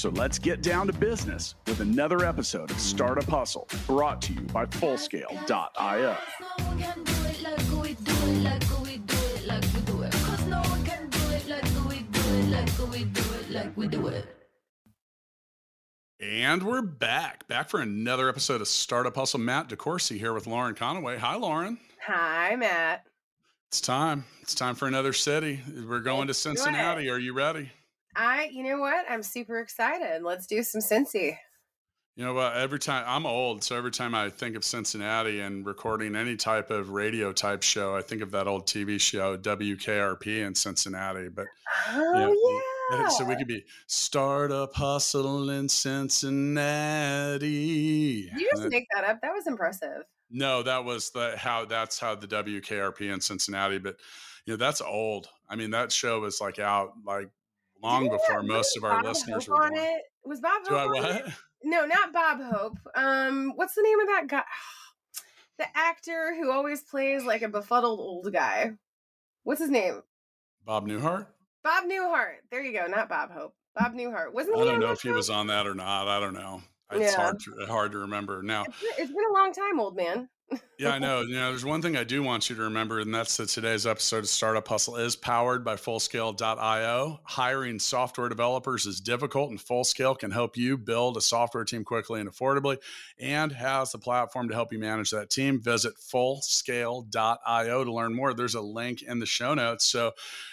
So let's get down to business with another episode of Startup Hustle brought to you by Fullscale.io. And we're back, back for another episode of Startup Hustle. Matt DeCoursey here with Lauren Conaway. Hi, Lauren. Hi, Matt. It's time. It's time for another city. We're going to Cincinnati. Are you ready? I, you know what? I'm super excited. Let's do some Cincy. You know what? Every time I'm old, so every time I think of Cincinnati and recording any type of radio type show, I think of that old TV show WKRP in Cincinnati. But oh yeah, so we could be startup hustle in Cincinnati. Did you just make that up? That was impressive. No, that was the how that's how the WKRP in Cincinnati. But you know that's old. I mean that show was like out like long before most of our Bob listeners Hope were on born. it. Was Bob Do Hope on what? it? No, not Bob Hope. Um, what's the name of that guy? The actor who always plays like a befuddled old guy. What's his name? Bob Newhart. Bob Newhart. There you go. Not Bob Hope. Bob Newhart. Wasn't I don't know if he was on that or not. I don't know. It's Yeah. hard to, hard to remember now. It's been- it's been a long time, old man. Yeah, I know. You know, there's one thing I do want you to remember, and that's that today's episode of Startup Hustle is powered by Fullscale.io. Hiring software developers is difficult, and Fullscale can help you build a software team quickly and affordably, and has the platform to help you manage that team. Visit Fullscale.io to learn more. There's a link in the show notes. So,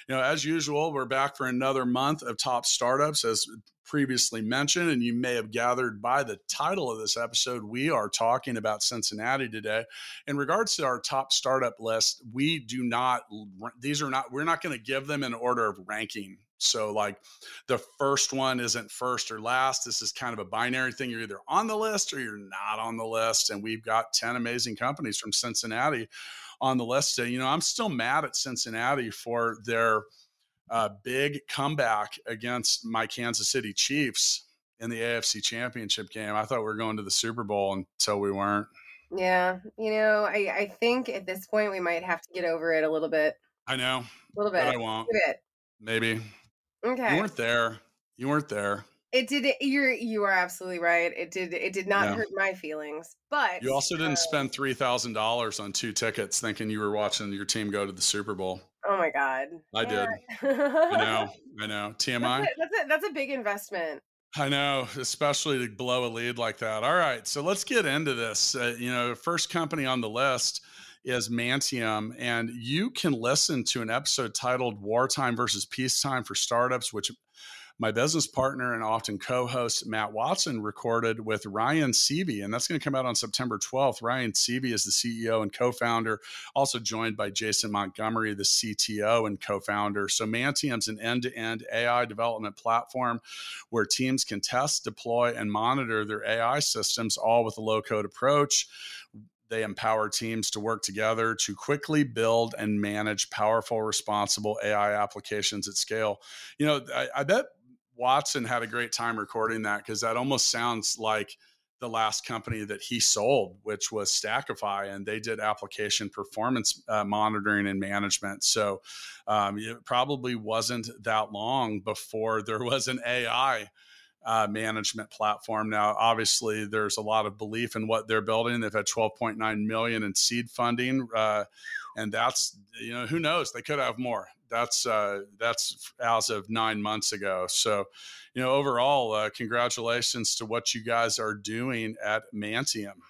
you know, as usual, we're back for another month of top startups, as previously mentioned, and you may have gathered by the title of this episode, we are talking about Cincinnati today. In regards to our top startup list, we do not, these are not, we're not going to give them an order of ranking. So, like the first one isn't first or last. This is kind of a binary thing. You're either on the list or you're not on the list. And we've got 10 amazing companies from Cincinnati on the list. So, you know, I'm still mad at Cincinnati for their uh, big comeback against my Kansas City Chiefs in the AFC Championship game. I thought we were going to the Super Bowl until we weren't. Yeah, you know, I I think at this point we might have to get over it a little bit, I know, a little but bit, I won't. a bit. Maybe Okay. you weren't there. You weren't there. It did. You're you are absolutely right. It did. It did not hurt my feelings, but You also didn't uh, spend three thousand dollars on two tickets, thinking you were watching your team go to the Super Bowl. Oh my god. I did. I know. I know. That's TMI. a, that's a that's a big investment. I know, especially to blow a lead like that. All right, so let's get into this. Uh, you know, first company on the list is Mantium, and you can listen to an episode titled "Wartime versus Peacetime for Startups," which my business partner and often co-host Matt Watson recorded with Ryan Seavey, and that's going to come out on September 12th. Ryan Seavey is the CEO and co-founder, also joined by Jason Montgomery, the CTO and co-founder. So Mantium's an end-to-end AI development platform where teams can test, deploy, and monitor their AI systems all with a low-code approach. They empower teams to work together to quickly build and manage powerful, responsible AI applications at scale. You know, I, I bet Watson had a great time recording that because that almost sounds like the last company that he sold, which was Stackify, and they did application performance uh, monitoring and management. So um, it probably wasn't that long before there was an AI uh, management platform. Now, obviously, there's a lot of belief in what they're building. They've had 12.9 million in seed funding, uh, and that's you know who knows they could have more. That's uh, that's as of nine months ago. So, you know, overall, uh, congratulations to what you guys are doing at Mantium.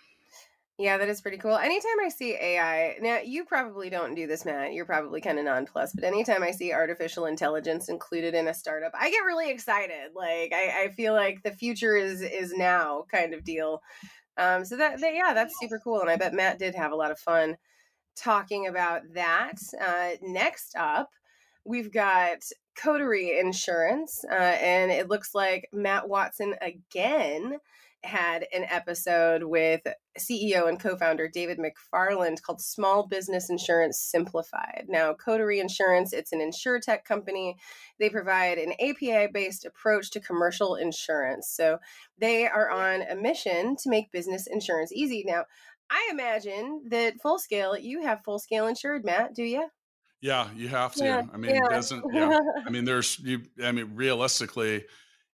Yeah, that is pretty cool. Anytime I see AI, now you probably don't do this, Matt. You're probably kind of nonplussed, but anytime I see artificial intelligence included in a startup, I get really excited. Like I, I feel like the future is is now kind of deal. Um, so that, that yeah, that's super cool, and I bet Matt did have a lot of fun talking about that. Uh, next up, we've got Coterie Insurance, uh, and it looks like Matt Watson again had an episode with CEO and co-founder David McFarland called Small Business Insurance Simplified. Now, Coterie Insurance, it's an insure tech company. They provide an API-based approach to commercial insurance. So they are on a mission to make business insurance easy. Now, I imagine that full scale, you have full scale insured, Matt, do you? Yeah, you have to. Yeah, I mean, yeah. doesn't yeah. I mean, there's you I mean, realistically,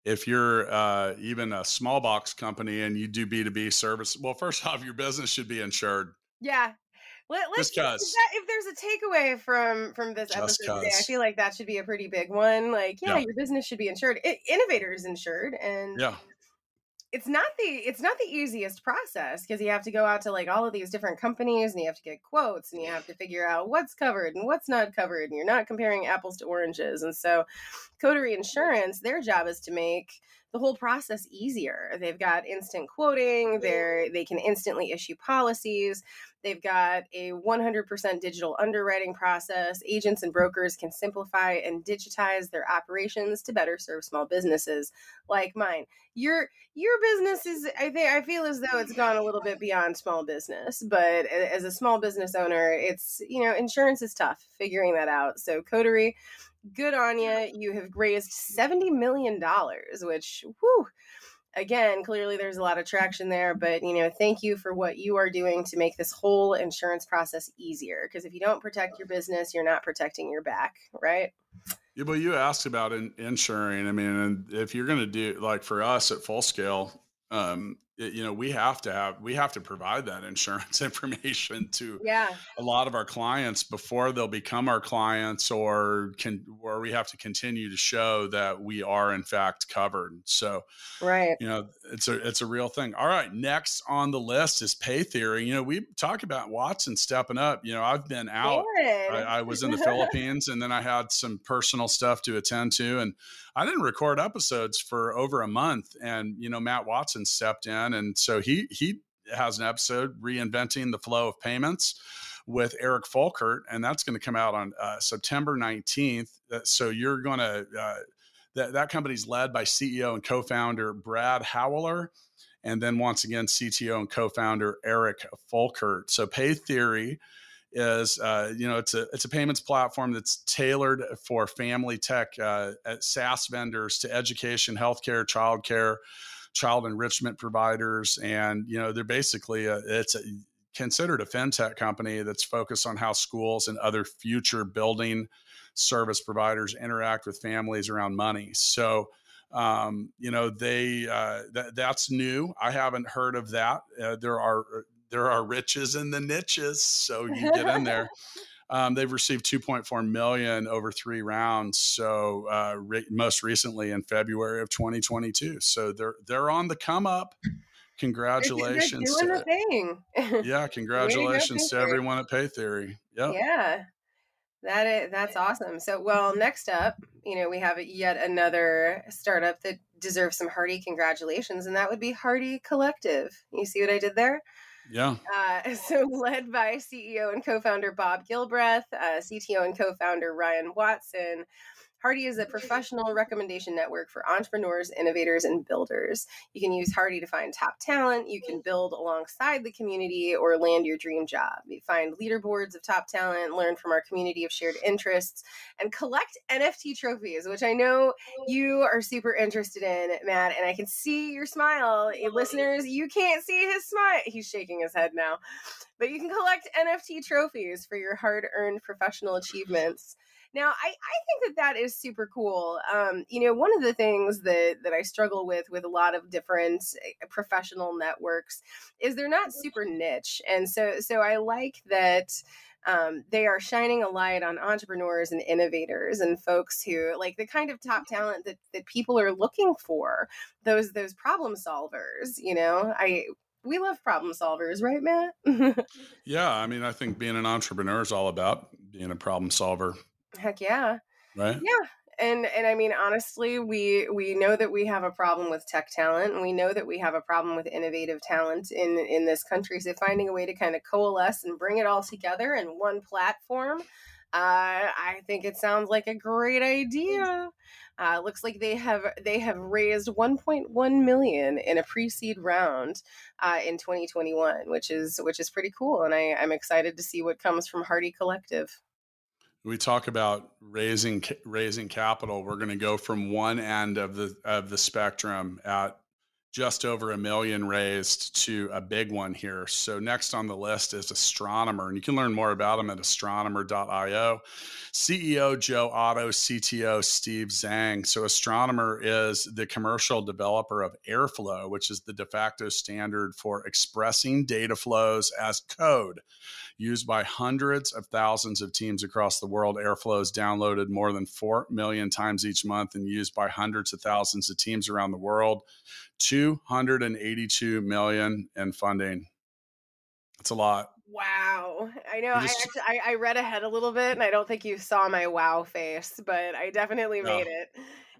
if you're uh, even a small box company and you do B2B service, well, first off, your business should be insured. Yeah. Let, us just cause. if there's a takeaway from from this just episode today, I feel like that should be a pretty big one. Like, yeah, yeah. your business should be insured. It, innovators insured, and yeah, it's not the it's not the easiest process because you have to go out to like all of these different companies and you have to get quotes and you have to figure out what's covered and what's not covered and you're not comparing apples to oranges. And so coterie insurance their job is to make the whole process easier they've got instant quoting they they can instantly issue policies They've got a 100% digital underwriting process. Agents and brokers can simplify and digitize their operations to better serve small businesses like mine. Your your business is I think I feel as though it's gone a little bit beyond small business, but as a small business owner, it's you know, insurance is tough figuring that out. So Coterie, good on you. You have raised 70 million dollars, which whew again, clearly there's a lot of traction there, but you know, thank you for what you are doing to make this whole insurance process easier. Because if you don't protect your business, you're not protecting your back, right? Yeah, but you asked about in, insuring. I mean, if you're going to do like for us at full scale, um, you know we have to have we have to provide that insurance information to yeah. a lot of our clients before they'll become our clients or can or we have to continue to show that we are in fact covered. So right. you know it's a it's a real thing. All right next on the list is pay theory. You know we talk about watson stepping up. You know i've been out. I, I was in the philippines and then i had some personal stuff to attend to and i didn't record episodes for over a month and you know matt watson stepped in and so he he has an episode reinventing the flow of payments with Eric Folkert, and that's going to come out on uh, September 19th. Uh, so you're going to uh, that that company's led by CEO and co-founder Brad Howler, and then once again CTO and co-founder Eric Folkert. So Pay Theory is uh, you know it's a it's a payments platform that's tailored for family tech uh, SaaS vendors to education, healthcare, childcare child enrichment providers, and you know they're basically a, it's a, considered a fintech company that's focused on how schools and other future building service providers interact with families around money. So. Um, you know they uh, th- that's new. I haven't heard of that. Uh, there are there are riches in the niches, so you get in there. Um, they've received 2.4 million over three rounds. So uh, re- most recently in February of 2022. So they're they're on the come up. Congratulations! They're doing to, the thing. yeah, congratulations to everyone at Pay Theory. Yep. Yeah. That is that's awesome. So, well, next up, you know, we have yet another startup that deserves some hearty congratulations, and that would be Hardy Collective. You see what I did there? Yeah. Uh, so, led by CEO and co founder Bob Gilbreth, uh, CTO and co founder Ryan Watson, Hardy is a professional recommendation network for entrepreneurs, innovators, and builders. You can use Hardy to find top talent. You can build alongside the community or land your dream job. You find leaderboards of top talent, learn from our community of shared interests, and collect NFT trophies, which I know you are super interested in, Matt. And I can see your smile. Eh, listeners, you can't see his smile. He's shaking his head now. But you can collect NFT trophies for your hard earned professional achievements. Now, I, I think that that is super cool. Um, you know, one of the things that that I struggle with with a lot of different eh, professional networks is they're not super niche, and so so I like that. Um, they are shining a light on entrepreneurs and innovators and folks who like the kind of top talent that, that people are looking for those those problem solvers you know? I we love problem solvers right matt? Yeah i mean i think being an entrepreneur is all about being a problem solver Heck yeah. Right. Yeah. And and I mean honestly, we we know that we have a problem with tech talent and we know that we have a problem with innovative talent in in this country. So finding a way to kind of coalesce and bring it all together in one platform I think it sounds like a great idea. Uh, looks like they have they have raised 1.1 million in a pre-seed round uh, in 2021, which is which is pretty cool, and I, I'm excited to see what comes from Hardy Collective. We talk about raising raising capital. We're going to go from one end of the of the spectrum at just over a million raised to a big one here. So next on the list is Astronomer, and you can learn more about them at astronomer.io. CEO Joe Otto, CTO Steve Zhang. So Astronomer is the commercial developer of Airflow, which is the de facto standard for expressing data flows as code used by hundreds of thousands of teams across the world. Airflow is downloaded more than 4 million times each month and used by hundreds of thousands of teams around the world. 282 million in funding. That's a lot. Wow. I know. Just, I, actually, I, I read ahead a little bit and I don't think you saw my wow face, but I definitely made it.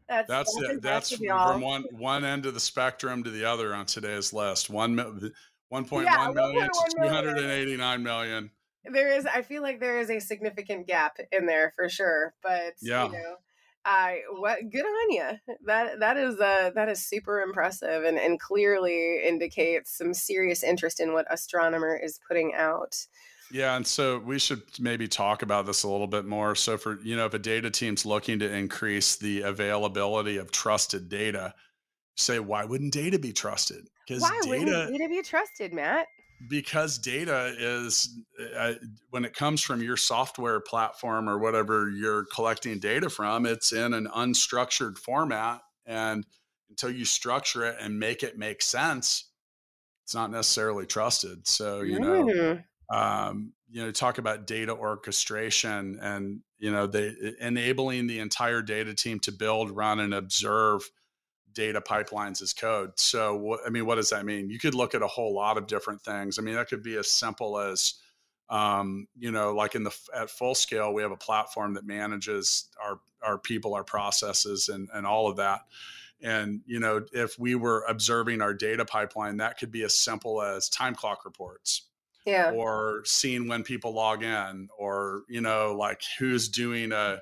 That's that's that's, that's from one one end of the spectrum to the other on today's list. One 1.1 yeah, million to 289 million. There is, I feel like there is a significant gap in there for sure. But yeah. you know, I what good on you. That that is uh that is super impressive and and clearly indicates some serious interest in what astronomer is putting out. Yeah, and so we should maybe talk about this a little bit more. So for you know, if a data team's looking to increase the availability of trusted data, say why wouldn't data be trusted? Because why data, wouldn't data be trusted, Matt? Because data is uh, when it comes from your software platform or whatever you're collecting data from, it's in an unstructured format, and until you structure it and make it make sense, it's not necessarily trusted. So you know. Mm. Um, you know, talk about data orchestration and you know, they enabling the entire data team to build, run, and observe data pipelines as code. So, I mean, what does that mean? You could look at a whole lot of different things. I mean, that could be as simple as, um, you know, like in the at full scale, we have a platform that manages our our people, our processes, and and all of that. And you know, if we were observing our data pipeline, that could be as simple as time clock reports yeah. or seeing when people log in or you know like who's doing a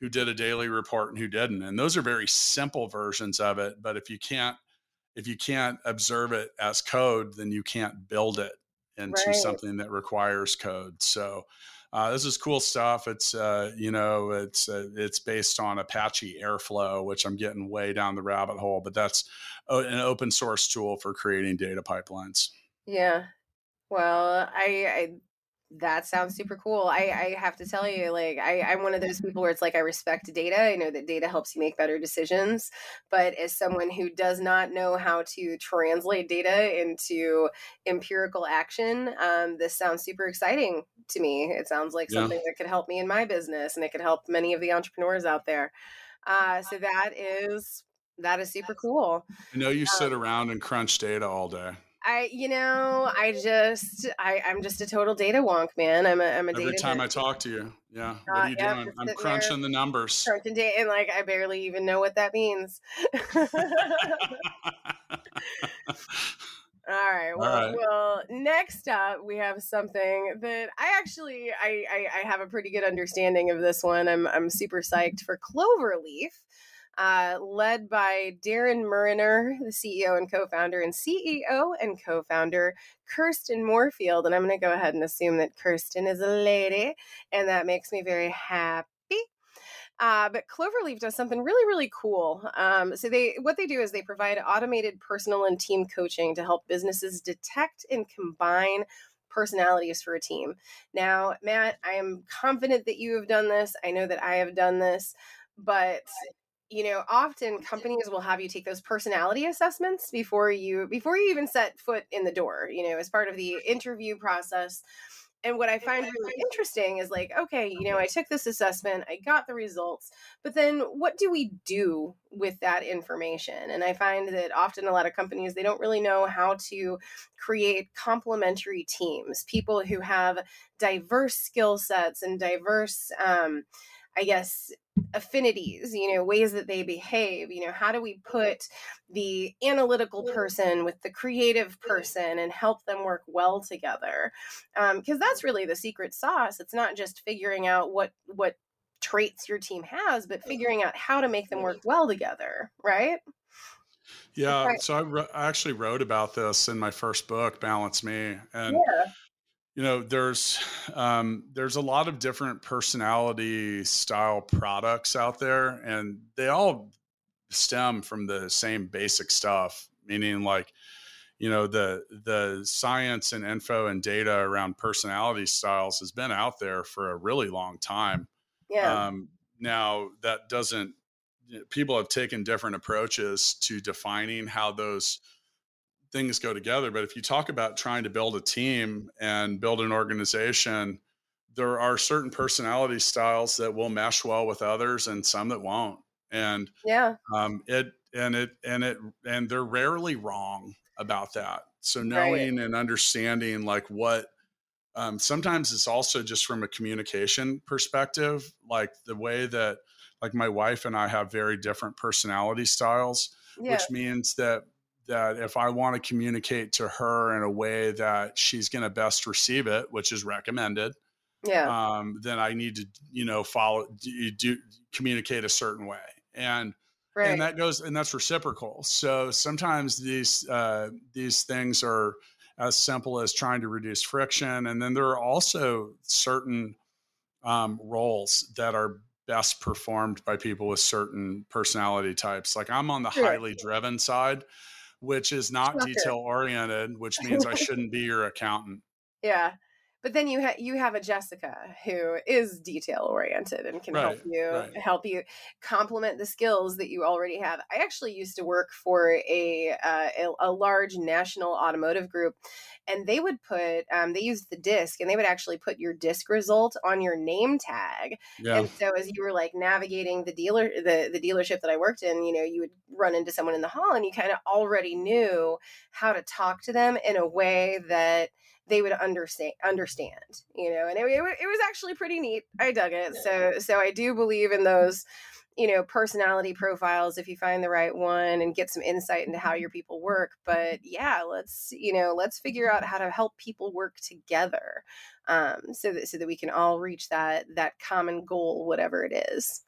who did a daily report and who didn't and those are very simple versions of it but if you can't if you can't observe it as code then you can't build it into right. something that requires code so uh, this is cool stuff. It's uh, you know it's uh, it's based on Apache Airflow, which I'm getting way down the rabbit hole, but that's an open source tool for creating data pipelines. Yeah, well, I, I that sounds super cool. I, I have to tell you, like, I, I'm one of those people where it's like I respect data. I know that data helps you make better decisions. But as someone who does not know how to translate data into empirical action, um, this sounds super exciting to me. It sounds like yeah. something that could help me in my business and it could help many of the entrepreneurs out there. Uh, so that is that is super cool. I know you um, sit around and crunch data all day. I, you know, I just, I, I'm just a total data wonk, man. I'm a, I'm a Every time I talk to you, yeah. What uh, are you yeah, doing? I'm crunching the numbers. Crunching data, and like I barely even know what that means. All right. Well, All right. well, next up we have something that I actually I, I, I have a pretty good understanding of this one. I'm I'm super psyched for Cloverleaf uh, led by Darrin Murriner, the CEO and co founder, and CEO and co founder Kirsten Moorefield. And I'm going to go ahead and assume that Kirsten is a lady, and that makes me very happy. Uh, but Cloverleaf does something really, really cool. Um, so they, what they do is they provide automated personal and team coaching to help businesses detect and combine personalities for a team. Now, Matt, I am confident that you have done this. I know that I have done this, but you know often companies will have you take those personality assessments before you before you even set foot in the door you know as part of the interview process. And what i find really interesting is like okay you know i took this assessment i got the results but then what do we do with that information? And i find that often a lot of companies they don't really know how to create complementary teams people who have diverse skill sets and diverse um, I guess affinities you know ways that they behave you know how do we put the analytical mm-hmm. person with the creative mm-hmm. person and help them work well together? Because um, that's really the secret sauce. It's not just figuring out what what traits your team has but mm-hmm. figuring out how to make them work well together right? Yeah so I, I actually wrote about this in my first book balance me and yeah you know there's um, there's a lot of different personality style products out there and they all stem from the same basic stuff meaning like you know the the science and info and data around personality styles has been out there for a really long time. Yeah. Um, now that doesn't people have taken different approaches to defining how those things go together. But if you talk about trying to build a team and build an organization, there are certain personality styles that will mesh well with others and some that won't. And yeah, um, it and it and it and they're rarely wrong about that. So knowing right. and understanding like what um, sometimes it's also just from a communication perspective, like the way that like my wife and I have very different personality styles, yeah. which means that that if I want to communicate to her in a way that she's going to best receive it, which is recommended, yeah, um, then I need to, you know, follow, do, do communicate a certain way. And, right. and that goes, and that's reciprocal. So sometimes these, uh, these things are as simple as trying to reduce friction. And then there are also certain um, roles that are best performed by people with certain personality types. Like I'm on the sure. highly driven side which is not detail oriented, which means I shouldn't be your accountant. Yeah. But then you have you have a Jessica who is detail oriented and can right, help you right. help you complement the skills that you already have. I actually used to work for a uh, a, a, large national automotive group, and they would put um, they used the disc and they would actually put your disc result on your name tag. Yeah. And so as you were like navigating the dealer the the dealership that I worked in, you know, you would run into someone in the hall and you kind of already knew how to talk to them in a way that they would understand understand you know and it, it, it was actually pretty neat i dug it so so i do believe in those you know personality profiles if you find the right one and get some insight into how your people work but yeah let's you know let's figure out how to help people work together um, so that so that we can all reach that that common goal whatever it is.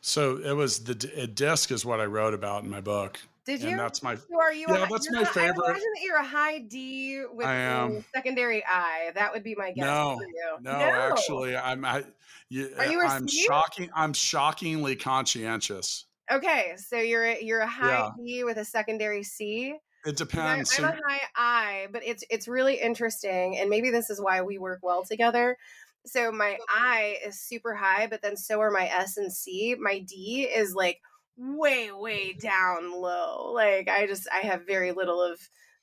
So it was the disc is what i wrote about in my book did you? And that's my. So are you? Yeah, a, that's my favorite. I imagine that you're a high D with a secondary I. That would be my guess no, no, no, actually, I'm. I, you, are you I'm C? shocking. I'm shockingly conscientious. Okay, so you're a, you're a high yeah. D with a secondary C. It depends. I'm, I'm a high I, but it's it's really interesting, and maybe this is why we work well together. So my I is super high, but then so are my S and C. My D is like way way down low like i just i have very little of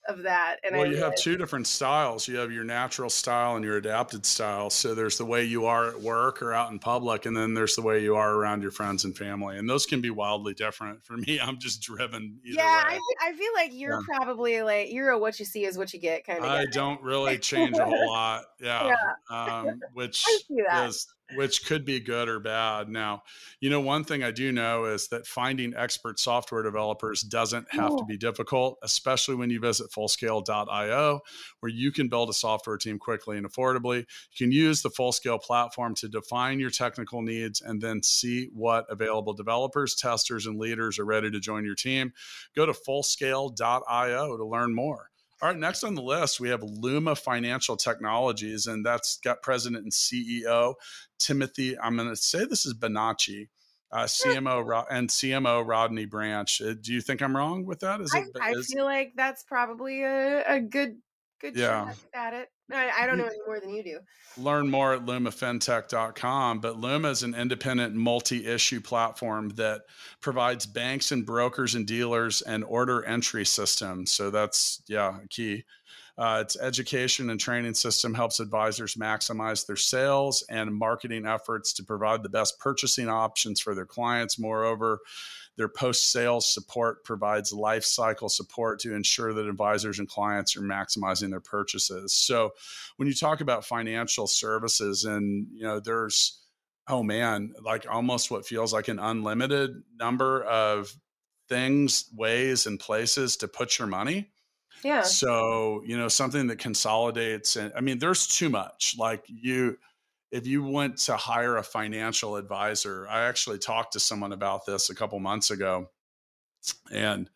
of that. And well, I you have two different styles. You have your natural style and your adapted style. So there's the way you are at work or out in public, and then there's the way you are around your friends and family. And those can be wildly different. For me, I'm just driven. yeah, I, I, feel like you're yeah. probably like you're a what you see is what you get kind of. I guy. don't really change a whole lot. Yeah, yeah. Um, which is which could be good or bad. Now, you know, one thing I do know is that finding expert software developers doesn't have oh. to be difficult, especially when you visit fullscale.io, where you can build a software team quickly and affordably. You can use the Fullscale platform to define your technical needs and then see what available developers, testers, and leaders are ready to join your team. Go to fullscale.io to learn more. All right, next on the list, we have Luma Financial Technologies, and that's got president and CEO Timothy. I'm going to say this is Bonacci, uh, CMO and CMO Rodney Branch. Uh, do you think I'm wrong with that? Is it? I, is, I feel like that's probably a, a good good yeah. shot at it. I, I, don't know any more than you do. Learn more at lumafintech.com. But Luma is an independent multi issue platform that provides banks and brokers and dealers an order entry system. So that's, yeah, key. Uh, its education and training system helps advisors maximize their sales and marketing efforts to provide the best purchasing options for their clients. Moreover, their post sales support provides life cycle support to ensure that advisors and clients are maximizing their purchases. So, when you talk about financial services, and you know, there's oh man, like almost what feels like an unlimited number of things, ways, and places to put your money. Yeah. So, you know, something that consolidates and I mean, there's too much. Like you if you went to hire a financial advisor, I actually talked to someone about this a couple months ago. And,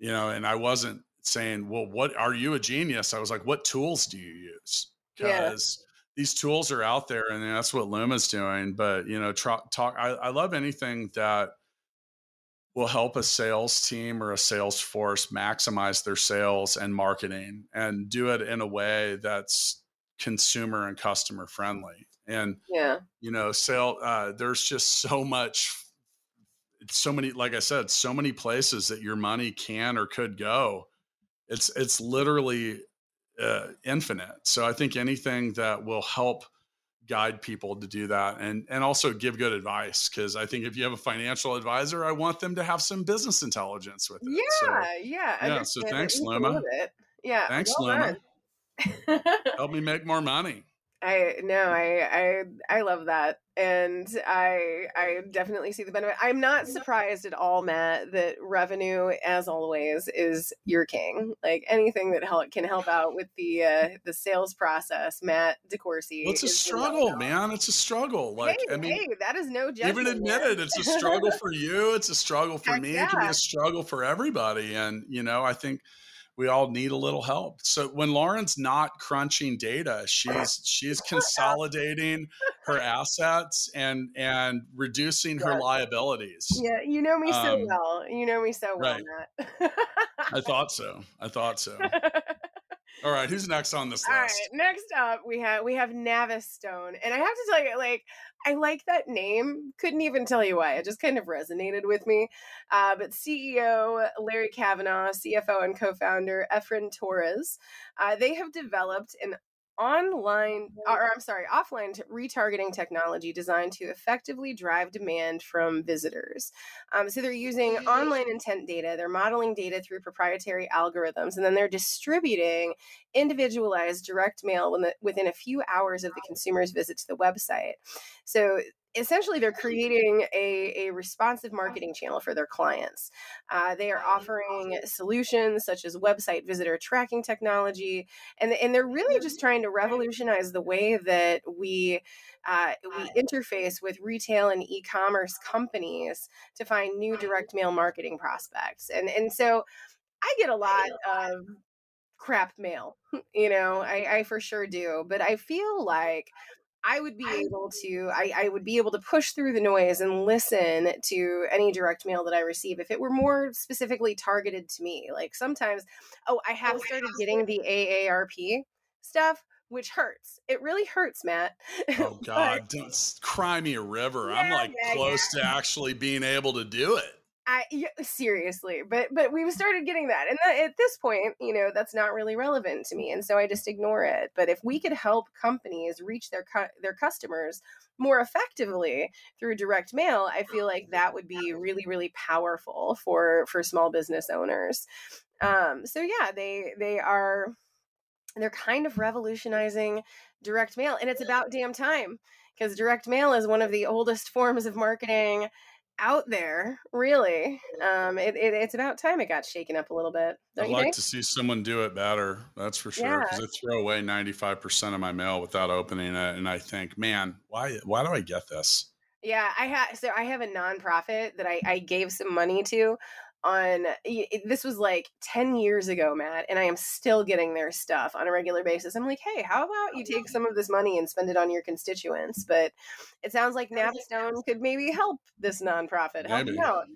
you know, and I wasn't saying, well, what are you a genius? I was like, what tools do you use? Because yeah. these tools are out there and that's what Luma's doing. But, you know, talk, talk I, I love anything that will help a sales team or a sales force maximize their sales and marketing and do it in a way that's consumer and customer friendly and yeah you know sale uh, there's just so much so many like i said so many places that your money can or could go it's it's literally uh, infinite so i think anything that will help guide people to do that and and also give good advice because I think if you have a financial advisor, I want them to have some business intelligence with it. Yeah, so, yeah, yeah. So thanks, Luma. Yeah, thanks, well Luma. Help me make more money. I no, I I I love that, and I I definitely see the benefit. I'm not surprised at all, Matt, that revenue, as always, is your king. Like anything that help can help out with the uh, the sales process, Matt DeCoursey. Well, it's a struggle, man. It's a struggle. Like hey, I mean, hey, that is no judgment. Even admit it. It's a struggle for you. It's a struggle for Heck me. Yeah. It can be a struggle for everybody, and you know, I think we all need a little help. So when Lauren's not crunching data, she's she's consolidating her assets and and reducing her liabilities. Yeah, you know me so um, well. You know me so well, right. Matt. I thought so. I thought so. All right, who's next on this list? All right, next up we have we have Navistone, and I have to tell you, like, I like that name. Couldn't even tell you why. It just kind of resonated with me. Uh, but CEO Larry Kavanaugh, CFO and co-founder Efren Torres, uh, they have developed an online or I'm sorry, offline retargeting technology designed to effectively drive demand from visitors. Um, so they're using online intent data, they're modeling data through proprietary algorithms, and then they're distributing individualized direct mail within a few hours of the consumer's visit to the website. So essentially they're creating a, a responsive marketing channel for their clients. Uh, they are offering solutions such as website visitor tracking technology and, and they're really just trying to revolutionize the way that we uh, we interface with retail and e-commerce companies to find new direct mail marketing prospects and and so i get a lot of crap mail you know I, I for sure do but i feel like I would be able to, I, I, would be able to push through the noise and listen to any direct mail that I receive if it were more specifically targeted to me. Like sometimes, oh, I have started getting the AARP stuff, which hurts. It really hurts, Matt. Oh God, don't cry me a river. Yeah, I'm like yeah, close yeah. to actually being able to do it. I yeah, seriously, but but we've started getting that, and that, at this point, you know, that's not really relevant to me, and so I just ignore it. But if we could help companies reach their cu- their customers more effectively through direct mail, I feel like that would be really really powerful for for small business owners. Um, so yeah, they they are they're kind of revolutionizing direct mail, and it's about damn time because direct mail is one of the oldest forms of marketing out there, really. Um, it, it, it's about time it got shaken up a little bit. I'd like think? to see someone do it better. That's for sure. Because yeah. I throw away ninety five percent of my mail without opening it, and I think, man, why why do I get this? Yeah, I have. So I have a nonprofit that I, I gave some money to on this was like 10 years ago matt and i am still getting their stuff on a regular basis. I'm like hey how about you take some of this money and spend it on your constituents? But it sounds like navistone could maybe help this nonprofit help maybe. out.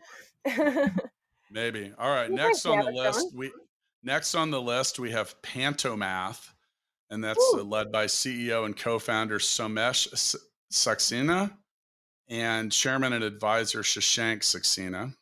Maybe. All right next on the list we next on the list we have pantomath and that's uh, led by ceo and co-founder somesh saxena and chairman and advisor shashank saxena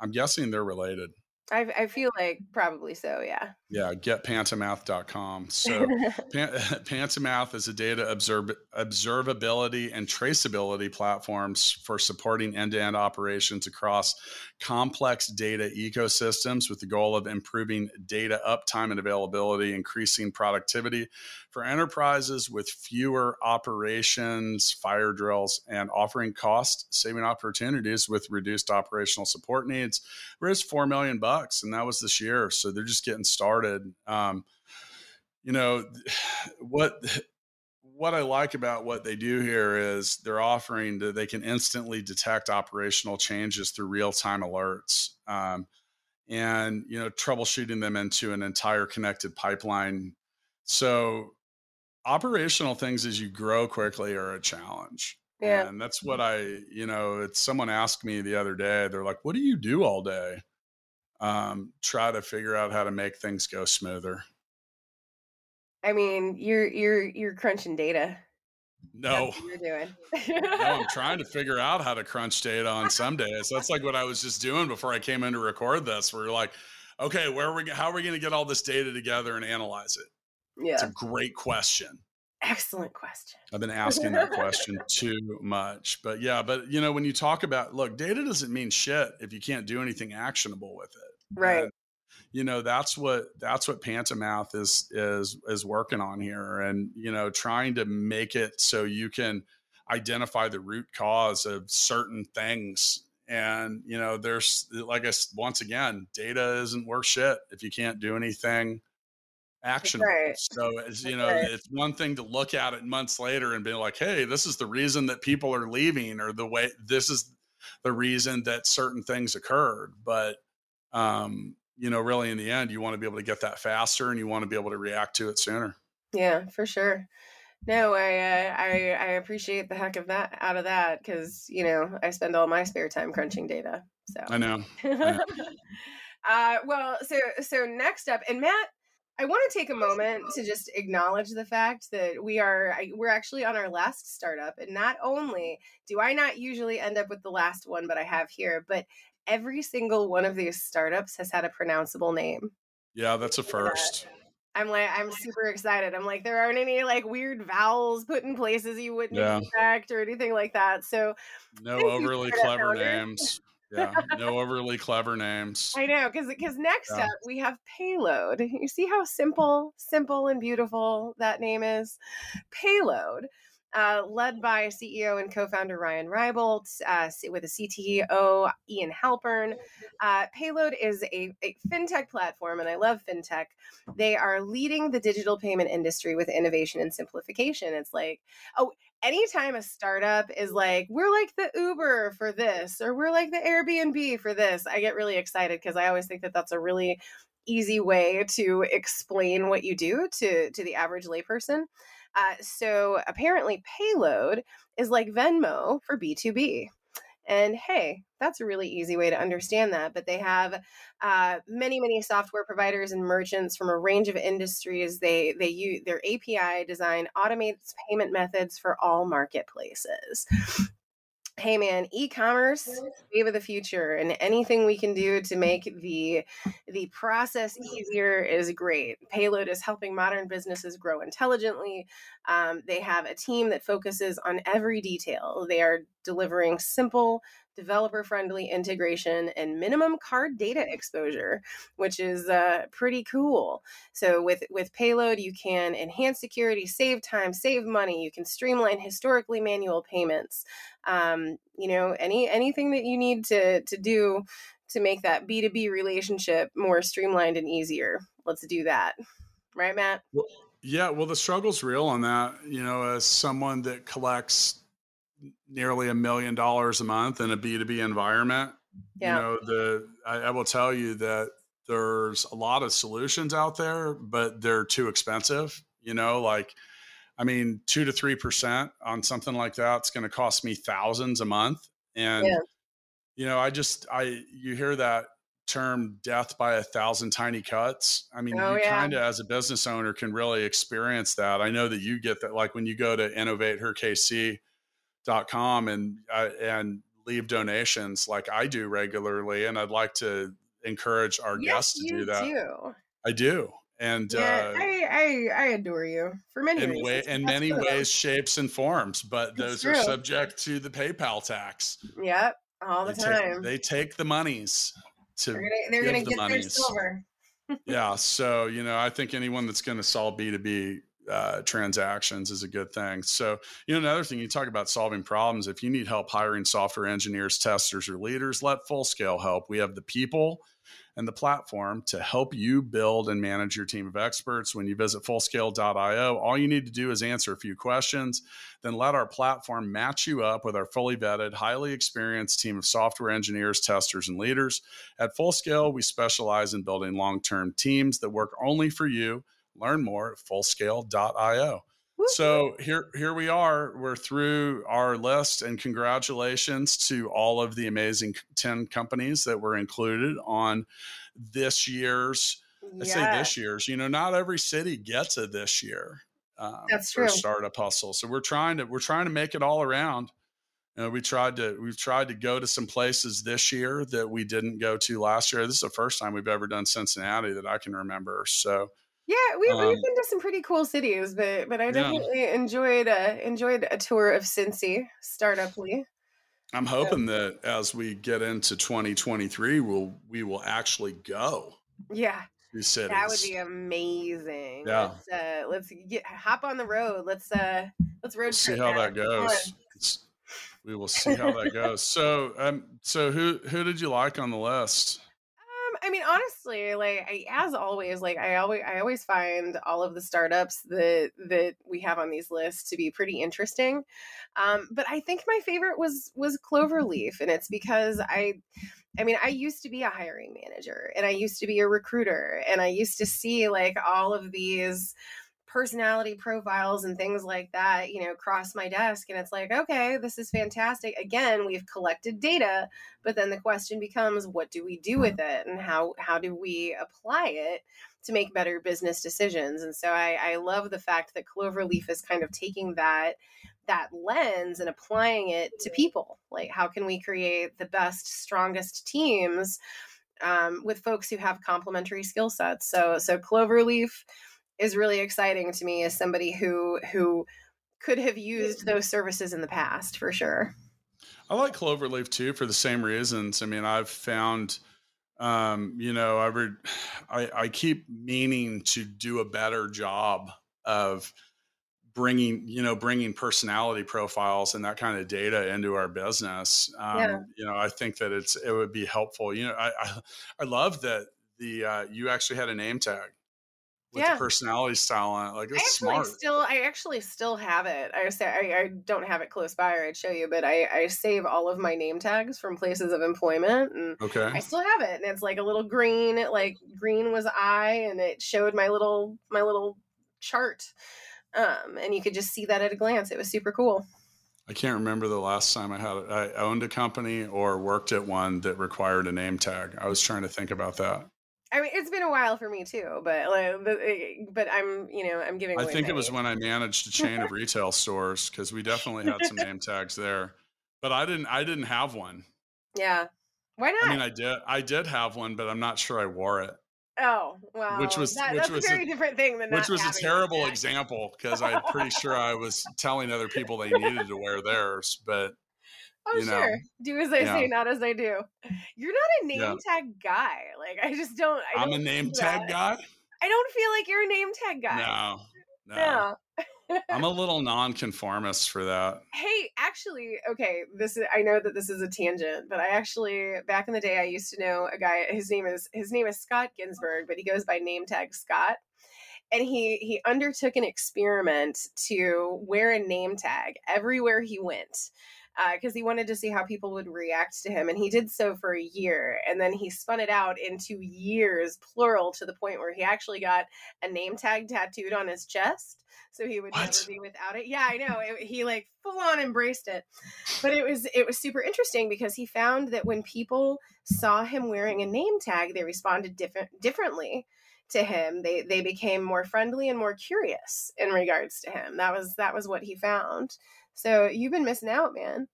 I'm guessing they're related. I, I feel like probably so, yeah. Yeah, getpantomath.com. So, Pan- Pantomath is a data observ- observability and traceability platforms for supporting end to end operations across complex data ecosystems with the goal of improving data uptime and availability, increasing productivity for enterprises with fewer operations, fire drills, and offering cost saving opportunities with reduced operational support needs. Raised 4 million bucks, and that was this year. So, they're just getting started. Um, you know what what I like about what they do here is they're offering that they can instantly detect operational changes through real time alerts, um, and you know troubleshooting them into an entire connected pipeline. So operational things as you grow quickly are a challenge. Yeah. And that's what I, you know, it's someone asked me the other day, they're like, what do you do all day? Um, try to figure out how to make things go smoother. I mean, you're you're you're crunching data. No, you're doing. no, I'm trying to figure out how to crunch data on some days. That's like what I was just doing before I came in to record this. We're like, okay, where are we? How are we going to get all this data together and analyze it? Yeah, it's a great question. Excellent question. I've been asking that question too much, but yeah, but you know, when you talk about look, data doesn't mean shit if you can't do anything actionable with it. Right. And, you know that's what that's what Pantomath is is is working on here, and you know trying to make it so you can identify the root cause of certain things. And you know, there's like I once again, data isn't worth shit if you can't do anything actionable. Right. So it's you know, right. it's one thing to look at it months later and be like, hey, this is the reason that people are leaving, or the way this is the reason that certain things occurred. But um, you know, really in the end, you want to be able to get that faster and you want to be able to react to it sooner. Yeah, for sure. No, I uh, I I appreciate the heck of that out of that because you know I spend all my spare time crunching data. So I know. I know. uh, well, so so next up, and Matt, I want to take a moment to just acknowledge the fact that we are I, we're actually on our last startup, and not only do I not usually end up with the last one, but I have here, but every single one of these startups has had a pronounceable name. Yeah, that's a first. I'm like, I'm super excited. I'm like, there aren't any like weird vowels put in places you wouldn't yeah. expect or anything like that. So, no overly clever names. yeah, no overly clever names. I know, because because next yeah. up we have payload. You see how simple, simple and beautiful that name is. Payload uh, led by CEO and co-founder Ryan Reibold, uh, with a CTO Ian Halpern. Uh, Payload is a, a, fintech platform, and I love fintech. They are leading the digital payment industry with innovation and simplification. It's like, oh, anytime a startup is like, we're like the Uber for this, or we're like the Airbnb for this, I get really excited because I always think that that's a really easy way to explain what you do to to the average layperson. Uh, so apparently, Payload is like Venmo for B2B. And hey, that's a really easy way to understand that. But they have uh, many, many software providers and merchants from a range of industries. They they use their API design automates payment methods for all marketplaces hey man e-commerce wave of the future and anything we can do to make the the process easier is great. Payload is helping modern businesses grow intelligently um, they have a team that focuses on every detail. They are delivering simple developer friendly integration and minimum card data exposure which is uh, pretty cool. So with with payload you can enhance security save time save money. You can streamline historically manual payments. Um, you know any anything that you need to to do to make that b2b relationship more streamlined and easier let's do that. Right matt? Well, yeah well the struggle's real on that you know as someone that collects nearly a million dollars a month in a B2B environment, yeah. you know, the I, I will tell you that there's a lot of solutions out there, but they're too expensive. You know, like I mean, two to three percent on something like that's going to cost me thousands a month. And yeah. you know, I just I you hear that term death by a thousand tiny cuts. I mean, oh, you yeah. kind of as a business owner can really experience that. I know that you get that like when you go to InnovateHER com and uh, and leave donations like I do regularly, and I'd like to encourage our yes, guests to do that. Do. I do. And yeah, uh, I, I I adore you for many in way in many them. ways, shapes, and forms, but It's those are subject to the PayPal tax. Yep, all the they time. Take, they take the monies to they're gonna, they're gonna the get their silver. yeah so you know i think anyone that's going to solve b2b uh, transactions is a good thing. So you know another thing you talk about solving problems. If you need help hiring software engineers testers or leaders let full scale help. We have the people and the platform to help you build and manage your team of experts. When you visit fullscale.io, all you need to do is answer a few questions, then let our platform match you up with our fully vetted, highly experienced team of software engineers, testers, and leaders. At Fullscale, we specialize in building long term teams that work only for you. Learn more at fullscale.io. So here, here we are. We're through our list, and congratulations to all of the amazing ten companies that were included on this year's. I say this year's. You know, not every city gets a this year. Um, That's true. Startup hustle. So we're trying to we're trying to make it all around. You know, we tried to we've tried to go to some places this year that we didn't go to last year. This is the first time we've ever done Cincinnati that I can remember. So yeah, we, Um, we've been to some pretty cool cities, but but I Yeah. definitely enjoyed uh, enjoyed a tour of Cincy startuply. I'm hoping that as we get into 2023, we'll we will actually go Yeah, cities. that would be amazing. Yeah. Let's uh, let's get hop on the road. Let's uh let's road We'll see how now. that goes. We will see how that goes. So, um, so who who did you like on the list? I mean, honestly, like I, as always, like I always, I always find all of the startups that that we have on these lists to be pretty interesting. Um, but I think my favorite was was Cloverleaf, and it's because I, I mean, I used to be a hiring manager, and I used to be a recruiter, and I used to see like all of these personality profiles and things like that you know cross my desk and it's like okay this is fantastic. Again we've collected data but then the question becomes what do we do with it? And how how do we apply it to make better business decisions? And so i i love the fact that cloverleaf is kind of taking that that lens and applying it to people. Like how can we create the best strongest teams um, with folks who have complementary skill sets? So so cloverleaf is really exciting to me as somebody who who could have used those services in the past for sure I like Cloverleaf too for the same reasons. I mean, I've found, um, you know, I, re- I I keep meaning to do a better job of bringing, you know, bringing personality profiles and that kind of data into our business. Um, Yeah. You know, I think that it's it would be helpful. You know, I I, I love that the uh, you actually had a name tag with Yeah. the personality style on it. Like I it's actually smart. still I actually still have it. I say I, I don't have it close by or I'd show you, but I, I save all of my name tags from places of employment and okay. I still have it. And it's like a little green, like green was I and it showed my little my little chart. Um and you could just see that at a glance. It was super cool. I can't remember the last time I had it. I owned a company or worked at one that required a name tag. I was trying to think about that. It's been a while for me too, but like, but, eh, but I'm, you know, I'm giving. I think it was when I managed a chain of retail stores because we definitely had some name tags there. But I didn't. I didn't have one. Yeah. Why not? I mean, I did. I did have one, but I'm not sure I wore it. oh, well, Which was- that, which that's was a a- very different thing than Which was a terrible example because I'm pretty sure I was telling other people they needed to wear theirs. But Oh, you know, sure. Do as I yeah. say, not as I do. You're not a name Yeah. tag guy. Like I just don't. I I'm don't a name tag that. guy. I don't feel like you're a name tag guy. No, no. No. I'm a little nonconformist for that. Hey, actually, okay, this is I know that this is a tangent, but I actually back in the day I used to know a guy his name is his name is Scott Ginsberg, but he goes by name tag Scott. And he he undertook an experiment to wear a name tag everywhere he went. Uh, because he wanted to see how people would react to him. And he did so for a year. And then he spun it out into years, plural, to the point where he actually got a name tag tattooed on his chest so he would What? never be without it. Yeah, I know. It, he like full on embraced it. But it was it was super interesting because he found that when people saw him wearing a name tag, they responded different differently to him. They they became more friendly and more curious in regards to him. That was that was what he found. So you've been missing out, man.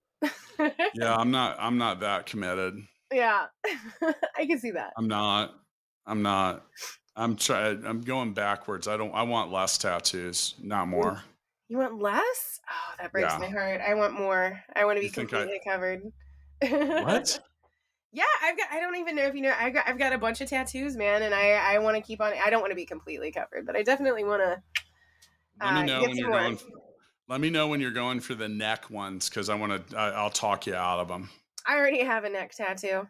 Yeah, I'm not. I'm not that committed. Yeah, I can see that. I'm not. I'm not. I'm trying. I'm going backwards. I don't. I want less tattoos, not more. You want less? Oh, that breaks Yeah. my heart. I want more. I want to be think I- completely covered. What? Yeah, I've got. I don't even know if you know. I got. I've got a bunch of tattoos, man, and I. I want to keep on. I don't want to be completely covered, but I definitely want to. Let me Uh, know when you're more. going. Let me know when you're going for the neck ones because I want to. I'll talk you out of them. I already have a neck tattoo.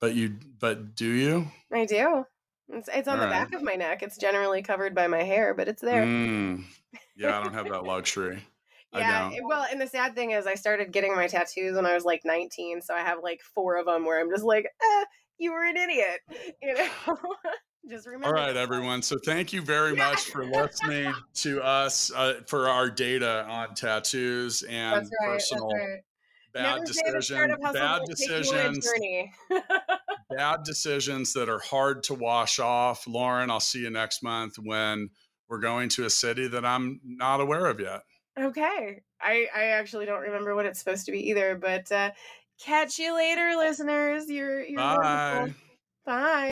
But you. But do you? I do. It's, it's on the All right. back of my neck. It's generally covered by my hair, but it's there. Mm. Yeah, I don't have that luxury. Yeah. Well, and the sad thing is, I started getting my tattoos when I was like 19, so I have like four of them where I'm just like, eh, you were an idiot. You know. Just remember. All right, everyone. So thank you very Yeah. much for listening to us uh, for our data on tattoos and right. personal right. bad Never decision, bad won't take you on a decisions, bad decisions that are hard to wash off. Lauren, I'll see you next month when we're going to a city that I'm not aware of yet. Okay. I I actually don't remember what it's supposed to be either, but uh catch you later, listeners. You're you're Bye. wonderful. Bye.